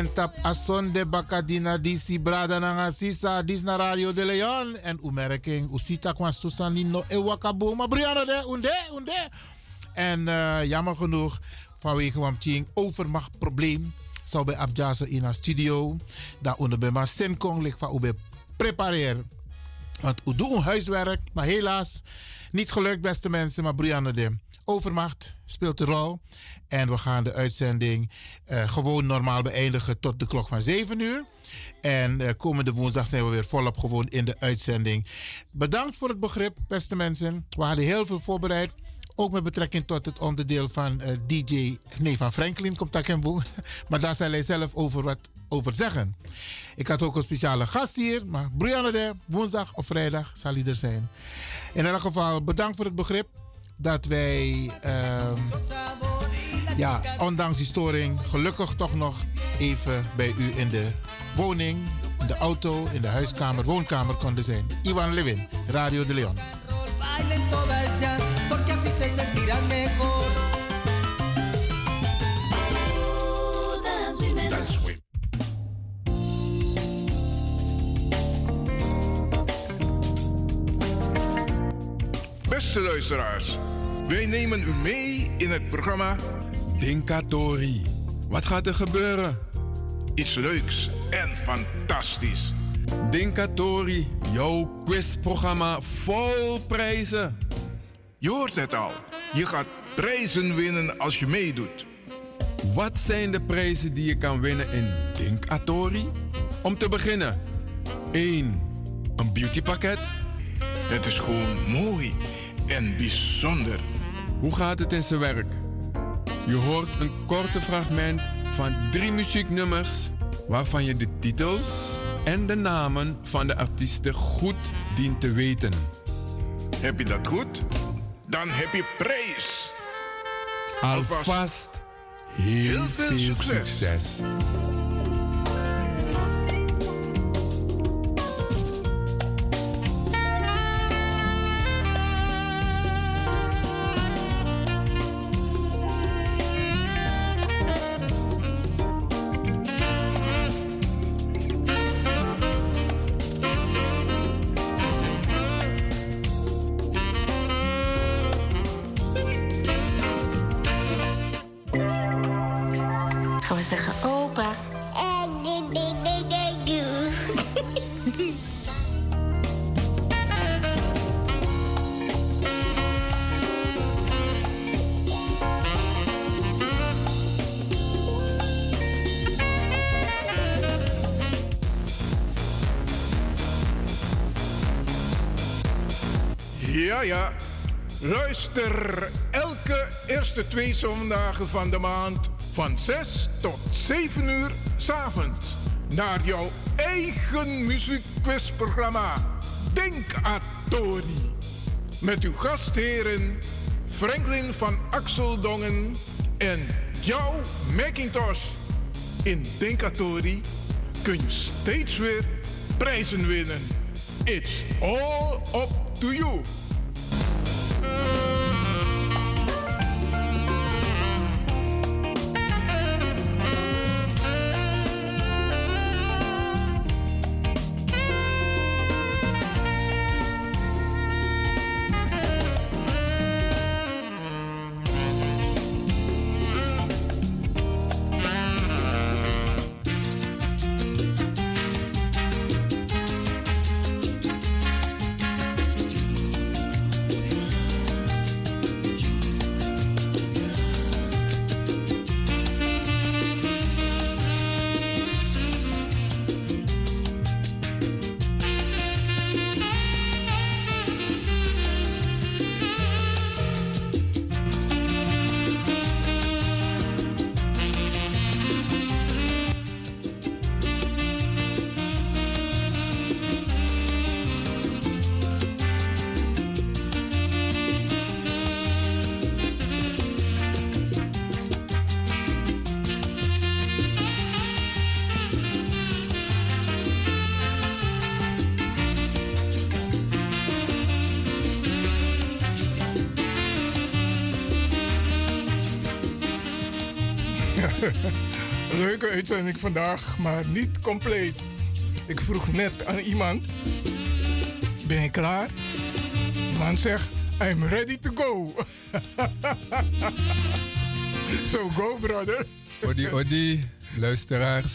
En tap asonde bakadina disi brada na sisa dis na Radio de Leon. En umerking usita kwa susani no e wakabo. Maar Brianna de unde unde. En uh, jammer genoeg vanwege een overmachtprobleem zou bij Abjasa in een studio. Dat onder bij mijn Senkong ligt van ube prepareer. Want we doen huiswerk, maar helaas niet gelukt beste mensen. Maar Brianna de overmacht speelt een rol. En we gaan de uitzending uh, gewoon normaal beëindigen tot de klok van 7 uur. En uh, komende woensdag zijn we weer volop gewoon in de uitzending. Bedankt voor het begrip, beste mensen. We hadden heel veel voorbereid. Ook met betrekking tot het onderdeel van uh, DJ, nee, van Franklin komt daar geen boel. Maar daar zal hij zelf over wat over zeggen. Ik had ook een speciale gast hier, maar Brianna de, woensdag of vrijdag zal hij er zijn. In elk geval, bedankt voor het begrip dat wij, uh, ja, ondanks die storing, gelukkig toch nog even bij u in de woning, in de auto, in de huiskamer, woonkamer konden zijn. Iwan Levin, Radio de Leon. Beste luisteraars, wij nemen u mee in het programma Dinkatori. Wat gaat er gebeuren? Iets leuks en fantastisch. Dinkatori, jouw quizprogramma vol prijzen. Je hoort het al. Je gaat prijzen winnen als je meedoet. Wat zijn de prijzen die je kan winnen in Dinkatori? Om te beginnen, 1. Een beautypakket. Het is gewoon mooi en bijzonder. Hoe gaat het in zijn werk? Je hoort een korte fragment van drie muzieknummers waarvan je de titels en de namen van de artiesten goed dient te weten. Heb je dat goed? Dan heb je prijs. Alvast heel, veel, succes. Luister elke eerste twee zondagen van de maand van 6 tot 7 uur s'avonds naar jouw eigen muziekquizprogramma Atori. Met uw gastheren Franklin van Axeldongen en jouw Macintosh. In Atori kun je steeds weer prijzen winnen. It's all up to you. Leuke uitzending vandaag, maar niet compleet. Ik vroeg net aan iemand: Ben je klaar? Man zegt: I'm ready to go. so go, brother. Odi, odi, luisteraars.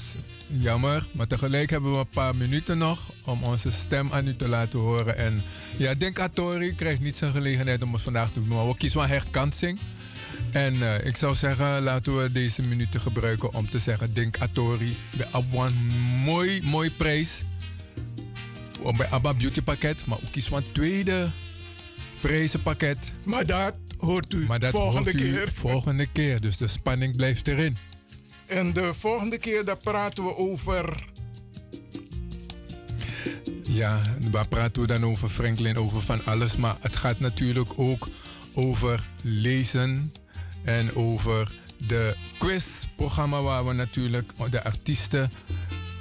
Jammer, maar tegelijk hebben we een paar minuten nog om onze stem aan u te laten horen. En ja, denk Atori krijgt niet zijn gelegenheid om ons vandaag te doen, maar we kiezen wel herkansing. En uh, ik zou zeggen, laten we deze minuten gebruiken om te zeggen: Denk Atori bij Abwan mooi, mooi prijs. Bij Abba Beauty pakket, maar ook kies een tweede prijzenpakket. Maar dat hoort u maar dat volgende hoort u keer. Volgende keer, dus de spanning blijft erin. En de volgende keer daar praten we over. Ja, waar praten we dan over, Franklin? Over van alles. Maar het gaat natuurlijk ook over lezen en over de quizprogramma waar we natuurlijk de artiesten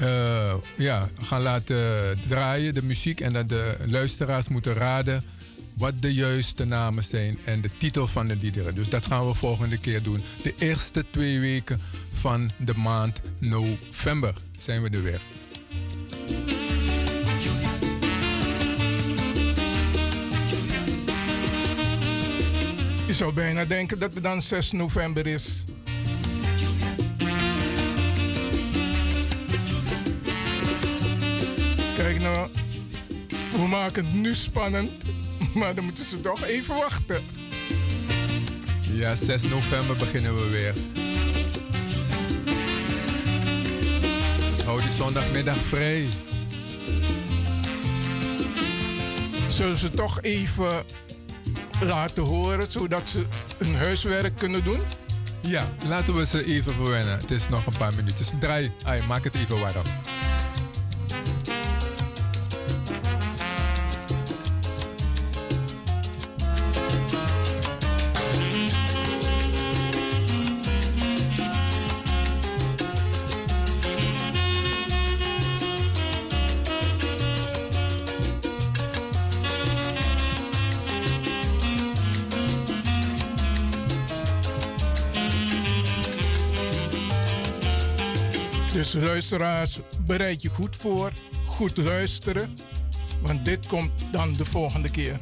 uh, ja, gaan laten draaien, de muziek. En dat de luisteraars moeten raden wat de juiste namen zijn en de titel van de liederen. Dus dat gaan we volgende keer doen. De eerste twee weken van de maand november zijn we er weer. Je zou bijna denken dat het dan 6 november is. Kijk nou, we maken het nu spannend, maar dan moeten ze toch even wachten. Ja, 6 november beginnen we weer. Dus hou die zondagmiddag vrij. Zullen ze toch even laten horen, zodat ze hun huiswerk kunnen doen? Ja, laten we ze even verwennen. Het is nog een paar minuutjes. Draai, ay, maak het even warm. Luisteraars, bereid je goed voor. Goed luisteren. Want dit komt dan de volgende keer.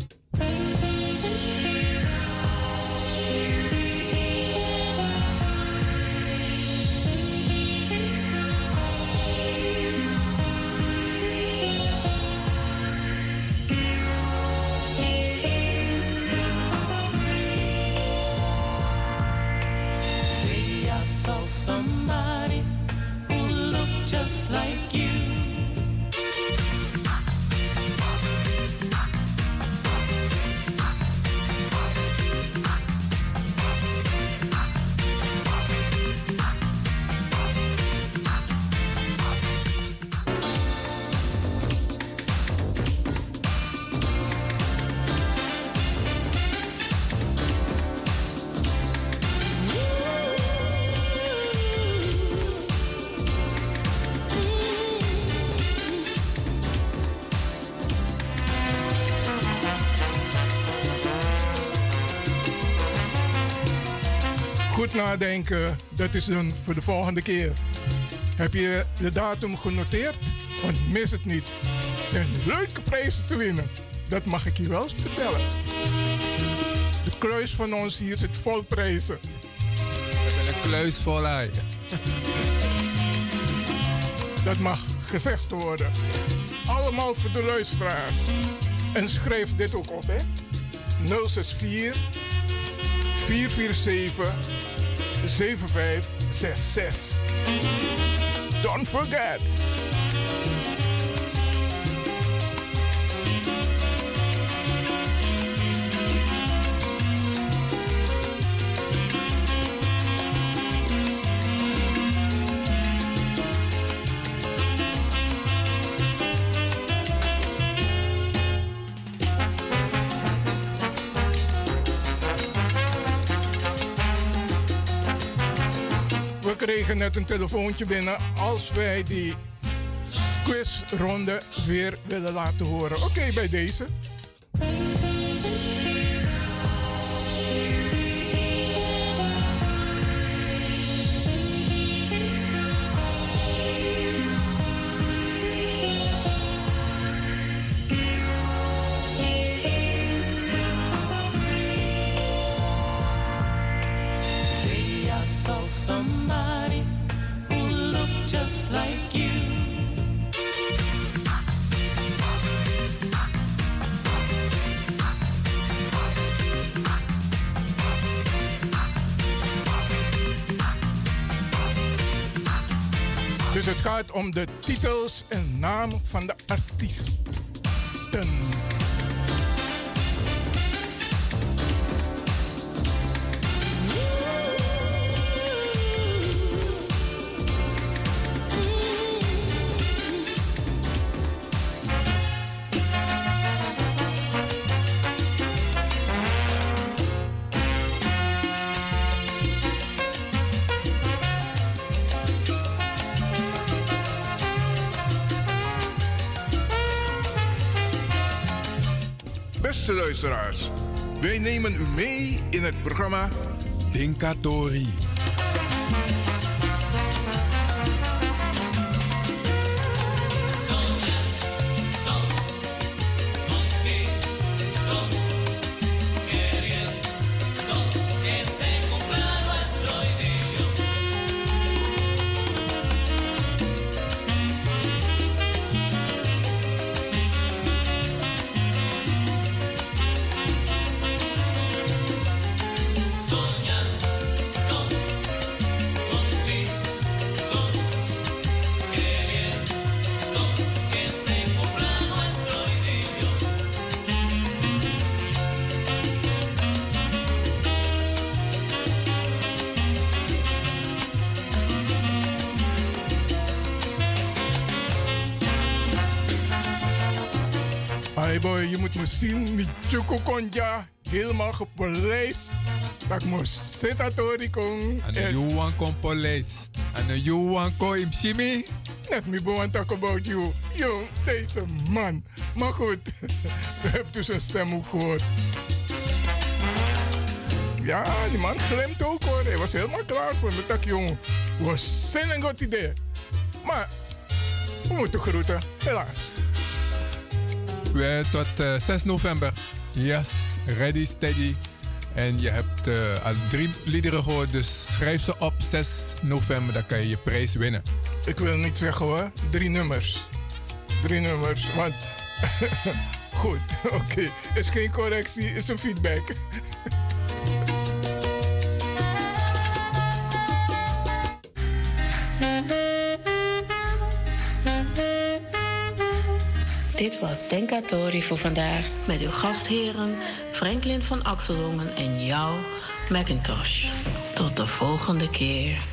Nadenken, dat is dan voor de volgende keer. Heb je de datum genoteerd? Want mis het niet. Er zijn leuke prijzen te winnen. Dat mag ik je wel eens vertellen. De kluis van ons hier zit vol prijzen. We hebben een kluis vol eigen. Dat mag gezegd worden. Allemaal voor de luisteraars. En schrijf dit ook op, hè. 064 447 7566. Don't forget. Kregen net een telefoontje binnen als wij die quizronde weer willen laten horen. Oké, bij deze. somebody who looked just like you. Dus het gaat om de titels en naam van de artiesten. Beste luisteraars, wij nemen u mee in het programma Dinkatori. Hey boy, je moet me zien, mi chuko konja, helemaal gepolijst. Dat moest setatori kon. En you want kom police. En you want kom imshimi. Net me want talk about you. Yo, deze man. Maar goed, we hebben dus een stem ook gehoord. Ja, die man glimt ook hoor. Hij was helemaal klaar voor me. Tak jongen, was zin een goed idee. Maar, we moeten groeten, helaas. We tot eh, 6 november. Yes, ready, steady. En je hebt eh, al drie liederen gehoord, dus schrijf ze op 6 november, dan kan je je prijs winnen. Ik wil niet zeggen hoor, drie nummers. Drie nummers, want... Goed, oké. Is geen correctie, is een feedback. Was Denkatori voor vandaag met uw gastheren Franklin van Axelongen en jou, Macintosh. Tot de volgende keer.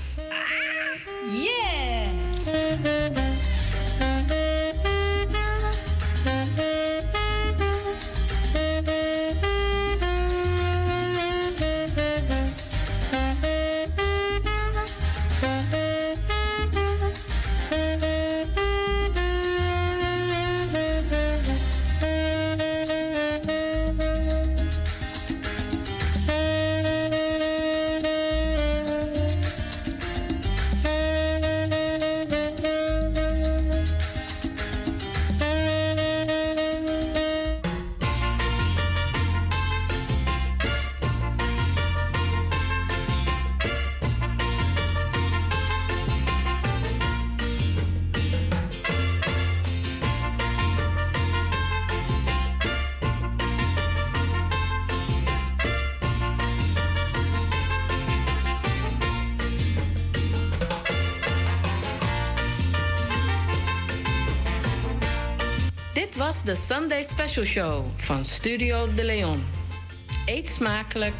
Was de Sunday Special Show van Studio De Leon. Eet smakelijk